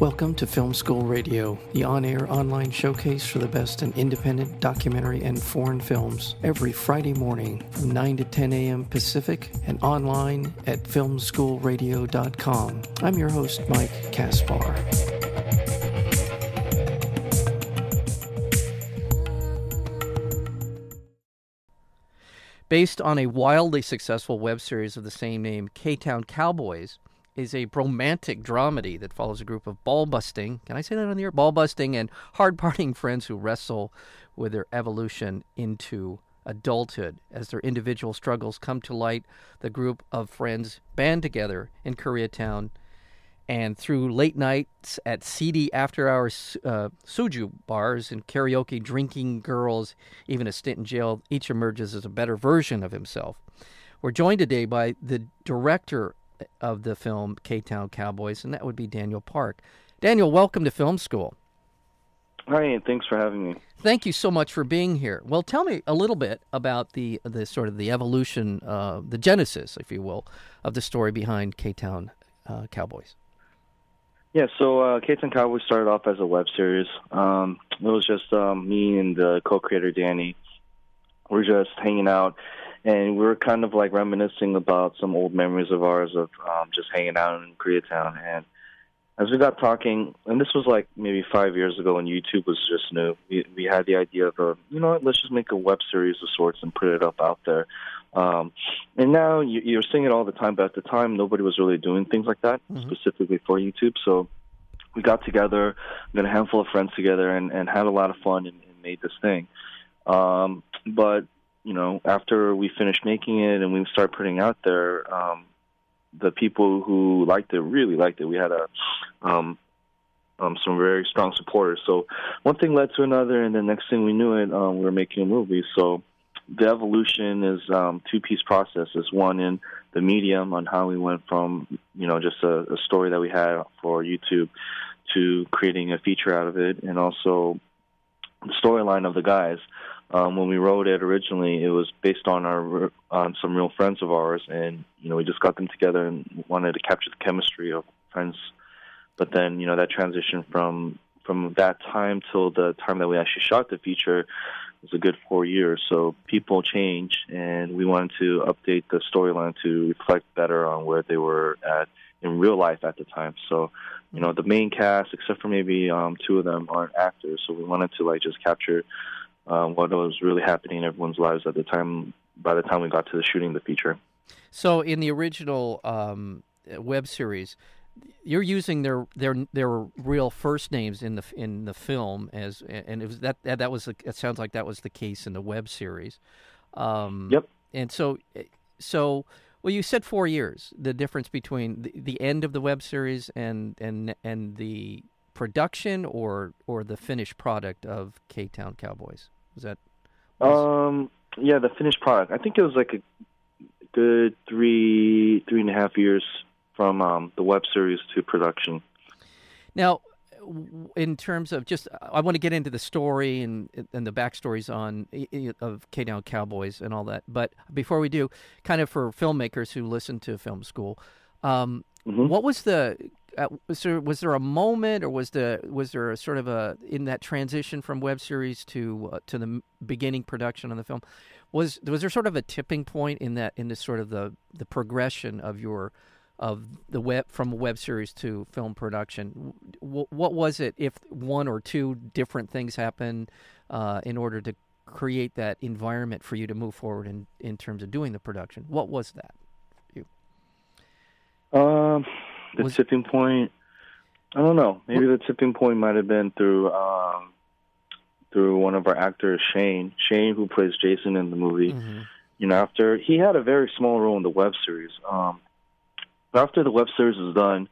Welcome to Film School Radio, the on air online showcase for the best in independent documentary and foreign films, every Friday morning from 9 to 10 a.m. Pacific and online at filmschoolradio.com. I'm your host, Mike Kaspar. Based on a wildly successful web series of the same name, K Town Cowboys, is a romantic dramedy that follows a group of ball busting, can I say that on the air? Ball busting and hard parting friends who wrestle with their evolution into adulthood. As their individual struggles come to light, the group of friends band together in Koreatown and through late nights at seedy after hours uh, soju bars and karaoke, drinking girls, even a stint in jail, each emerges as a better version of himself. We're joined today by the director of the film K Town Cowboys, and that would be Daniel Park. Daniel, welcome to Film School. Hi, and thanks for having me. Thank you so much for being here. Well, tell me a little bit about the the sort of the evolution, uh, the genesis, if you will, of the story behind K Town uh, Cowboys. Yeah, so uh, K Town Cowboys started off as a web series. Um, it was just um, me and the co-creator Danny. We're just hanging out and we were kind of like reminiscing about some old memories of ours of um, just hanging out in Koreatown. And as we got talking, and this was like maybe five years ago when YouTube was just new, we, we had the idea of, a, you know what, let's just make a web series of sorts and put it up out there. Um, and now you, you're seeing it all the time, but at the time nobody was really doing things like that mm-hmm. specifically for YouTube. So we got together, got a handful of friends together, and, and had a lot of fun and, and made this thing. Um, but you know, after we finished making it and we started putting out there, um, the people who liked it really liked it. We had a um, um, some very strong supporters. So one thing led to another, and the next thing we knew it, um, we were making a movie. So the evolution is um, two piece process. Is one in the medium on how we went from you know just a, a story that we had for YouTube to creating a feature out of it, and also the storyline of the guys um, when we wrote it originally, it was based on our on some real friends of ours, and you know we just got them together and wanted to capture the chemistry of friends. But then you know that transition from from that time till the time that we actually shot the feature was a good four years. So people change, and we wanted to update the storyline to reflect better on where they were at in real life at the time. So, you know, the main cast, except for maybe um, two of them, aren't actors. So we wanted to like just capture um, what was really happening in everyone's lives at the time. By the time we got to the shooting the feature. So in the original um, web series, you're using their their their real first names in the in the film as and it was that that was it sounds like that was the case in the web series. Um, yep. And so so well, you said four years. The difference between the, the end of the web series and and and the production or or the finished product of K Town Cowboys. Was that? Was... Um. Yeah, the finished product. I think it was like a good three three and a half years from um, the web series to production. Now, in terms of just, I want to get into the story and and the backstories on of K Town Cowboys and all that. But before we do, kind of for filmmakers who listen to film school, um, mm-hmm. what was the uh, was there was there a moment, or was the was there a sort of a in that transition from web series to uh, to the beginning production of the film? Was was there sort of a tipping point in that in this sort of the the progression of your of the web from web series to film production? W- what was it? If one or two different things happened uh, in order to create that environment for you to move forward in in terms of doing the production, what was that? You? Um the was, tipping point. I don't know. Maybe what? the tipping point might have been through um, through one of our actors, Shane. Shane, who plays Jason in the movie. Mm-hmm. You know, after he had a very small role in the web series. Um, but after the web series was done,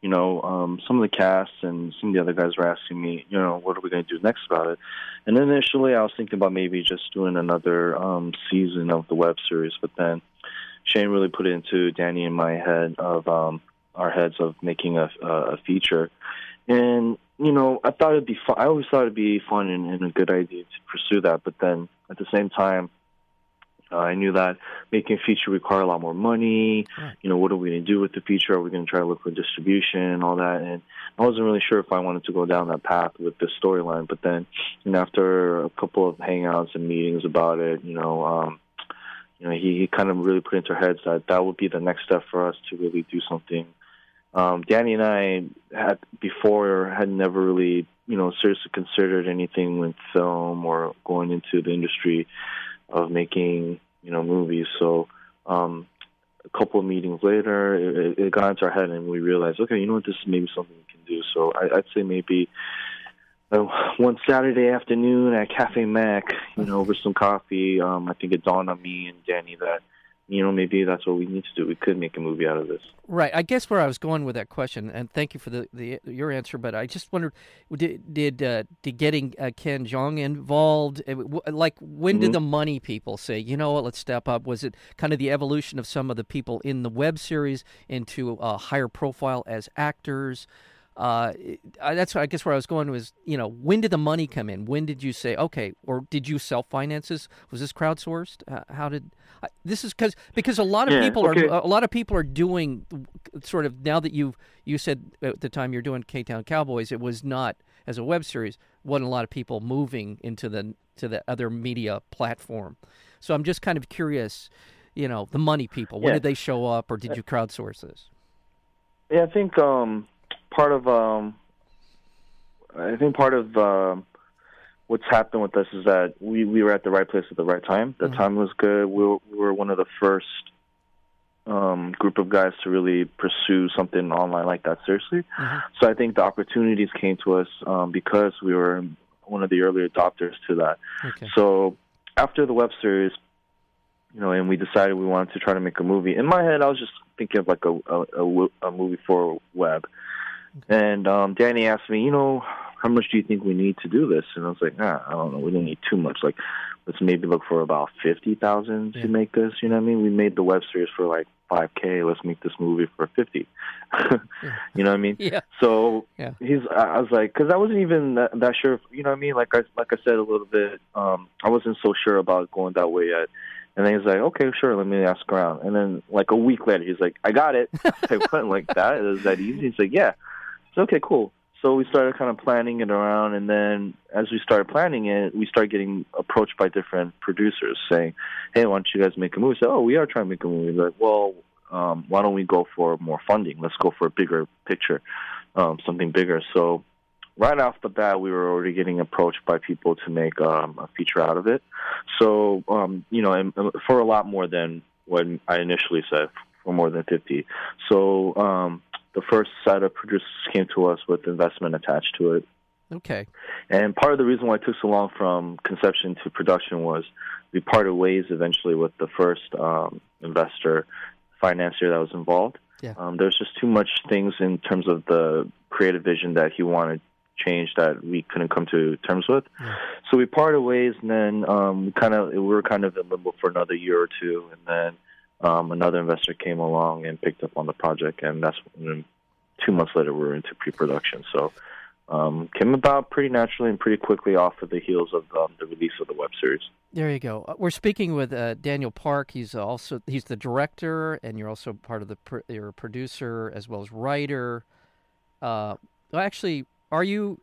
you know, um, some of the cast and some of the other guys were asking me, you know, what are we going to do next about it? And initially, I was thinking about maybe just doing another um, season of the web series, but then Shane really put it into Danny and my head of um, our heads of making a, a feature. And you know, I thought it'd be fun. I always thought it'd be fun and, and a good idea to pursue that. But then at the same time, Uh, I knew that making a feature required a lot more money. Right. You know, what are we going to do with the feature? Are we going to try to look for distribution and all that? And I wasn't really sure if I wanted to go down that path with the storyline. But then, you know, after a couple of hangouts and meetings about it, you know, um, you know, he, he kind of really put into our heads that that would be the next step for us to really do something. Um, Danny and I had before had never really, you know, seriously considered anything with film or going into the industry of making, you know, movies. So, um, a couple of meetings later, it, it got into our head, and we realized, okay, you know what, this is maybe something we can do. So I, I'd say maybe uh, one Saturday afternoon at Cafe Mac, you know, over some coffee, um, I think it dawned on me and Danny that, you know, maybe that's what we need to do. We could make a movie out of this. Right. I guess where I was going with that question, and thank you for the, the your answer, but I just wondered, did did, uh, did getting uh, Ken Jeong involved, like when Mm-hmm. did the money people say, you know what, let's step up? Was it kind of the evolution of some of the people in the web series into a higher profile as actors? Uh, I, that's I guess where I was going was, you know, when did the money come in? When did you say, okay, or did you self finance this? Was this crowdsourced? Uh, how did I, this is because because a lot of Yeah, people okay. are a lot of people are doing sort of now that you've you said at the time you're doing K Town Cowboys, it was not as a web series. wasn't a lot of people moving into the to the other media platform. So I'm just kind of curious, you know, the money people. When Yeah. did they show up, or did you crowdsource this? Yeah, I think um, part of um, I think part of um, what's happened with us is that we, we were at the right place at the right time. The Mhm. time was good. We were, we were one of the first um, group of guys to really pursue something online like that seriously. Mhm. So I think the opportunities came to us um, because we were one of the early adopters to that. Okay. So after the web series, you know, and we decided we wanted to try to make a movie. In my head, I was just thinking of like a a, a, a movie for web. And um, Danny asked me, you know, how much do you think we need to do this? And I was like, ah, I don't know. We don't need too much. Like, let's maybe look for about fifty thousand Yeah. to make this. You know what I mean? We made the web series for like five k. Let's make this movie for fifty. you know what I mean? Yeah. So Yeah. he's. I was like, because I wasn't even that, that sure. You know what I mean? Like I like I said a little bit. Um, I wasn't so sure about going that way yet. And then he's like, okay, sure, let me ask around. And then like a week later, he's like, I got it. I went like that. Is that easy? He's like, yeah. It's okay, cool. So we started kind of planning it around, and then as we started planning it, we started getting approached by different producers saying, "Hey, why don't you guys make a movie?" So, oh, we are trying to make a movie. Like, well, um, why don't we go for more funding? Let's go for a bigger picture, um, something bigger. So, right off the bat, we were already getting approached by people to make um, a feature out of it. So, um, you know, and, and for a lot more than what I initially said, for more than fifty. So. The first set of producers came to us with investment attached to it. Okay. And part of the reason why it took so long from conception to production was we parted ways eventually with the first um, investor, financier that was involved. Yeah. Um, there's just too much things in terms of the creative vision that he wanted changed that we couldn't come to terms with. Yeah. So we parted ways, and then um, we kind of we were kind of in limbo for another year or two, and then um, another investor came along and picked up on the project, and that's when two months later we were into pre-production. So um, came about pretty naturally and pretty quickly off of the heels of um, the release of the web series. There you go. Uh, We're speaking with uh, Daniel Park. He's also he's the director, and you're also part of the you're a producer as well as writer. Uh, well, actually, are you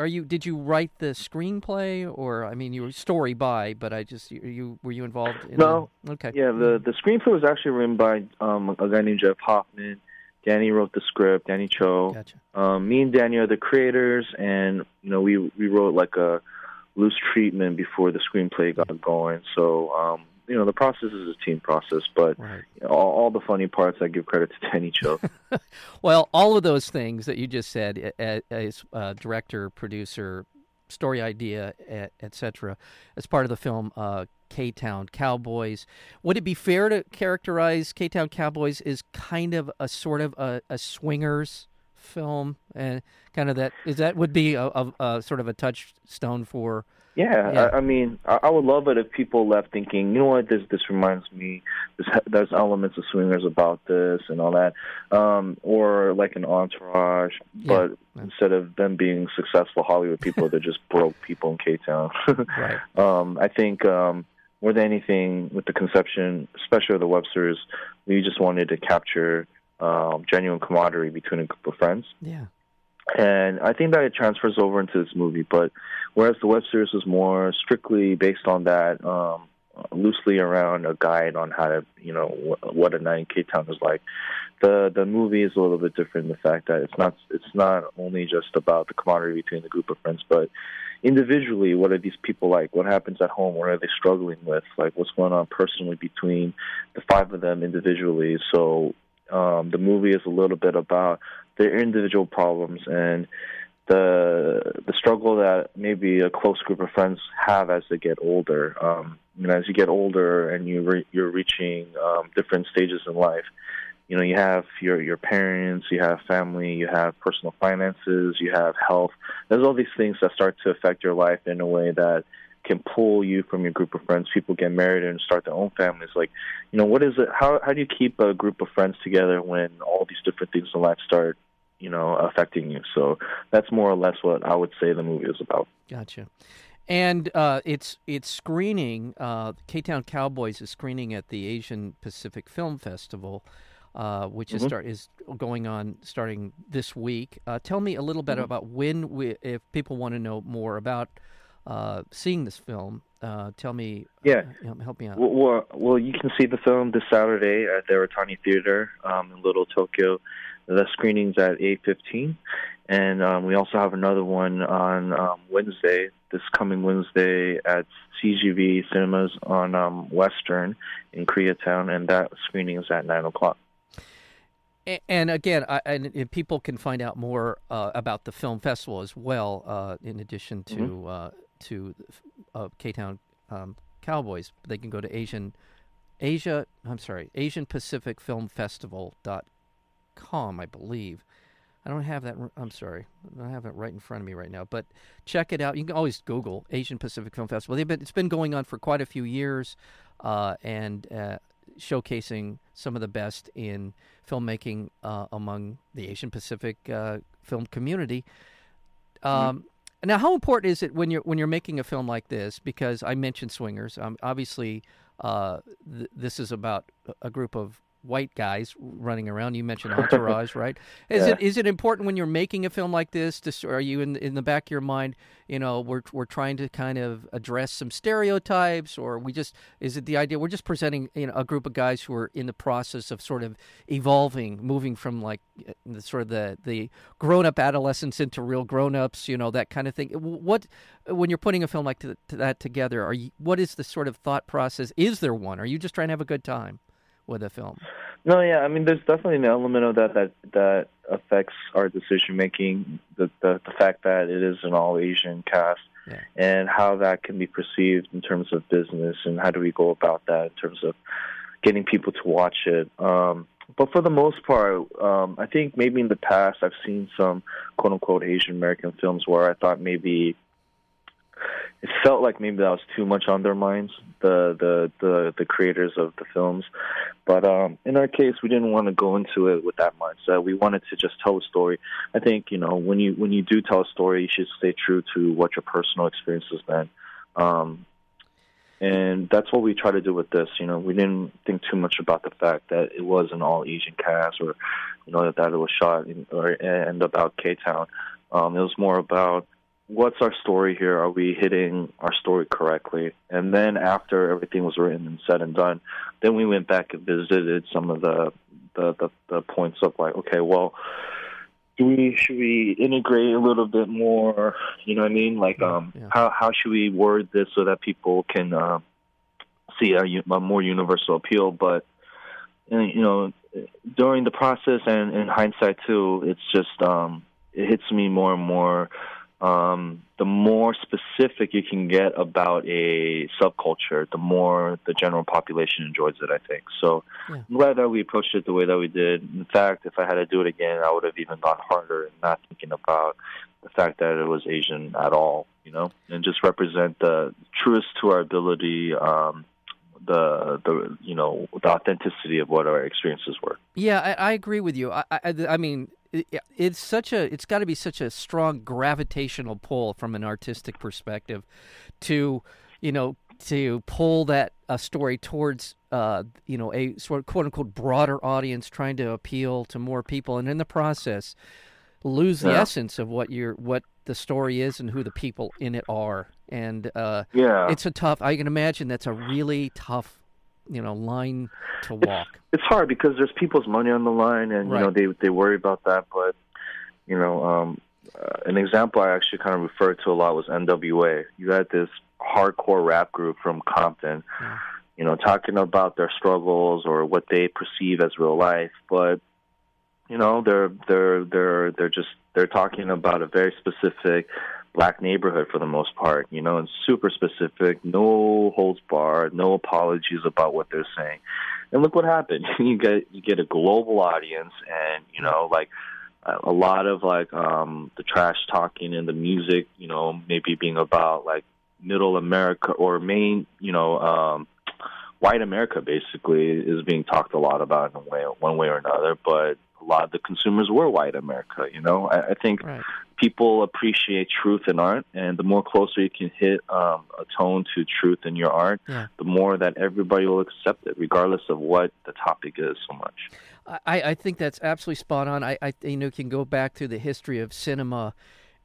are you did you write the screenplay or I mean you were story by, but I just you, you were you involved in No. the, okay Yeah, the the screenplay was actually written by um, a guy named Jeff Hoffman. Danny wrote the script. Danny Cho. gotcha Um, me and Danny are the creators, and you know we we wrote like a loose treatment before the screenplay got going. So um, you know the process is a team process, but right. you know, all, all the funny parts I give credit to Danny Cho. Well, all of those things that you just said as uh, director, producer, story idea, etc., as part of the film uh, K Town Cowboys. Would it be fair to characterize K Town Cowboys as kind of a sort of a, a swingers film, and kind of that is that would be a, a, a sort of a touchstone for Yeah, Yeah. I, I mean, I, I would love it if people left thinking, you know what, this this reminds me, this, there's elements of swingers about this and all that, um, or like an entourage, but Yeah. instead of them being successful Hollywood people, they're just broke people in K Town. right. um, I think um, more than anything, with the conception, especially of the web series, we just wanted to capture um, genuine camaraderie between a group of friends. Yeah. And I think that it transfers over into this movie. But whereas the web series was more strictly based on that, um, loosely around a guide on how to, you know, wh- what a night in K Town is like. The the movie is a little bit different in the fact that it's not it's not only just about the camaraderie between the group of friends, but individually, what are these people like? What happens at home? What are they struggling with? Like what's going on personally between the five of them individually? So um, the movie is a little bit about their individual problems and the the struggle that maybe a close group of friends have as they get older. Um, you know, as you get older and you re- you're reaching um, different stages in life, you know, you have your your parents, you have family, you have personal finances, you have health. There's all these things that start to affect your life in a way that can pull you from your group of friends. People get married and start their own families. Like, you know, what is it? How how do you keep a group of friends together when all these different things in life start, you know, affecting you? So that's more or less what I would say the movie is about. Gotcha. And uh, it's it's screening. Uh, K Town Cowboys is screening at the Asian Pacific Film Festival, uh, which mm-hmm. is start is going on starting this week. Uh, tell me a little bit mm-hmm. about when we, if people want to know more about uh, seeing this film. Uh, tell me, yeah, help me out. Well, well, you can see the film this Saturday at the Aratani Theater um, in Little Tokyo. The screening's at eight fifteen, and um, we also have another one on um, Wednesday, this coming Wednesday at CGV Cinemas on um, Western in Koreatown, and that screening is at 9 o'clock. And again, I, and, people can find out more uh, about the film festival as well, uh, in addition to mm-hmm. To uh, K Town um, Cowboys. They can go to Asian Asia. I'm sorry, Asian Pacific Film Festival dot com, I believe. I don't have that. I'm sorry, I don't have it right in front of me right now. But check it out. You can always Google Asian Pacific Film Festival. They've been it's been going on for quite a few years, uh, and uh, showcasing some of the best in filmmaking uh, among the Asian Pacific uh, film community. Mm-hmm. Um, mm-hmm. Now, how important is it when you're when you're making a film like this? Because I mentioned swingers. Um, obviously, uh, th- this is about a group of white guys running around. You mentioned Entourage, right? Is yeah. it is it important when you're making a film like this? To, are you in in the back of your mind? You know, we're we're trying to kind of address some stereotypes, or we just is it the idea we're just presenting you know a group of guys who are in the process of sort of evolving, moving from like the, sort of the the grown up adolescents into real grown ups, you know that kind of thing. What when you're putting a film like to, to that together, are you what is the sort of thought process? Is there one? Are you just trying to have a good time? With a film. No, yeah, I mean, there's definitely an element of that that that affects our decision making. The, the the fact that it is an all Asian cast, yeah. and how that can be perceived in terms of business, and how do we go about that in terms of getting people to watch it. Um, but for the most part, um, I think maybe in the past I've seen some quote unquote Asian American films where I thought maybe it felt like maybe that was too much on their minds, the the the, the creators of the films. But um, in our case, we didn't want to go into it with that mindset. We wanted to just tell a story. I think you know when you when you do tell a story, you should stay true to what your personal experience has been. Um, and that's what we try to do with this. You know, we didn't think too much about the fact that it was an all Asian cast, or you know that it was shot in, or and about K Town. Um, it was more about what's our story here? Are we hitting our story correctly? And then after everything was written and said and done, then we went back and visited some of the the, the, the points of like, okay, well, do we should we integrate a little bit more? You know what I mean? Like, um, yeah. how how should we word this so that people can uh, see a, a more universal appeal? But you know, during the process and in hindsight too, it's just um, it hits me more and more um, the more specific you can get about a subculture, the more the general population enjoys it, I think. So yeah. I'm glad that we approached it the way that we did. In fact, if I had to do it again, I would have even gone harder and not thinking about the fact that it was Asian at all, you know, and just represent the truest to our ability, um, the the you know the authenticity of what our experiences were. Yeah, I, I agree with you. I, I, I mean, it's such a it's got to be such a strong gravitational pull from an artistic perspective to you know to pull that uh, story towards uh, you know a sort of quote unquote broader audience, trying to appeal to more people, and in the process lose the Yeah. essence of what your what the story is and who the people in it are. And uh, Yeah, it's a tough. I can imagine that's a really tough, you know, line to walk. it's hard because there's people's money on the line, and you know they they worry about that. But you know, um, uh, an example I actually kind of referred to a lot was NWA. You had this hardcore rap group from Compton, Yeah. you know, talking about their struggles or what they perceive as real life, but you know they're they're they're they're just they're talking about a very specific black neighborhood for the most part you know and super specific no holds barred no apologies about what they're saying. And look what happened. You get you get a global audience and you know like a lot of like um the trash talking and the music you know maybe being about like middle america or main you know um white america basically is being talked a lot about in a way one way or another but a lot of the consumers were white america you know? I, I think Right. People appreciate truth in art, and the more closer you can hit um, a tone to truth in your art, Yeah. the more that everybody will accept it, regardless of what the topic is so much. I, I think that's absolutely spot on. I, I you know you can go back through the history of cinema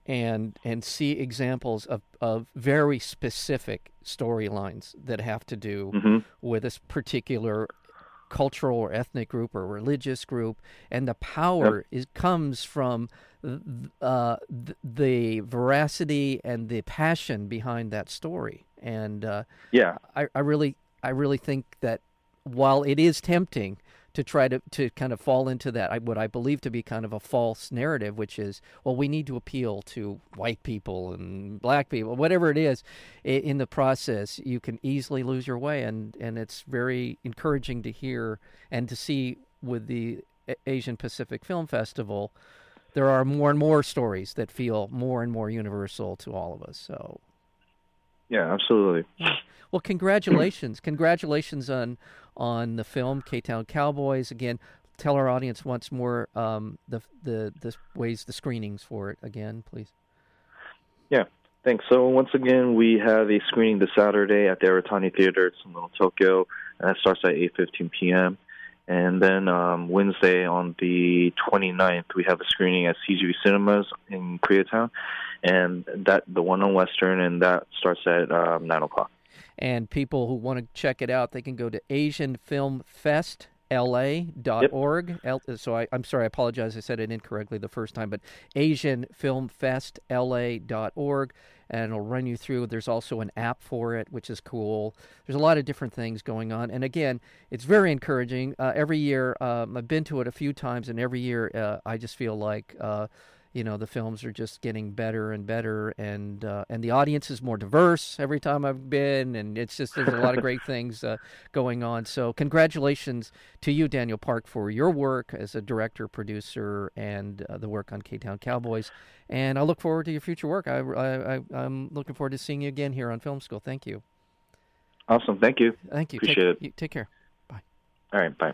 and and see examples of, of very specific storylines that have to do hmm with this particular cultural or ethnic group or religious group, and the power is comes from uh, th- the veracity and the passion behind that story. And uh, Yeah, I, I really I really think that while it is tempting to try to, to kind of fall into that what I believe to be kind of a false narrative, which is well we need to appeal to white people and black people, whatever it is, in the process you can easily lose your way, and and it's very encouraging to hear and to see with the Asian Pacific Film Festival. There are more and more stories that feel more and more universal to all of us. So yeah, absolutely. well, congratulations! congratulations on on the film K Town Cowboys. Again, tell our audience once more um, the the the ways the screenings for it again, please. Yeah, thanks. So once again, we have a screening this Saturday at the Aratani Theater. It's in Little Tokyo, and that starts at 8:15 p.m. And then um, Wednesday on the 29th, we have a screening at CGV Cinemas in Koreatown, and that the one on Western, and that starts at um, 9 o'clock. And people who want to check it out, they can go to AsianFilmFestLA.org. L, so I, I'm sorry, I apologize. I said it incorrectly the first time, but AsianFilmFestLA.org. And it'll run you through. There's also an app for it, which is cool. There's a lot of different things going on. And again, it's very encouraging. Uh, every year, um, I've been to it a few times, and every year uh, I just feel like. Uh, you know the films are just getting better and better and uh, and the audience is more diverse every time I've been and it's just there's a lot of great things uh, going on so congratulations to you Daniel Park for your work as a director producer and uh, the work on K Town Cowboys and I look forward to your future work I, I, I I'm looking forward to seeing you again here on Film School thank you Awesome. Thank you. thank you Appreciate take, it. you- take care bye All right. Bye.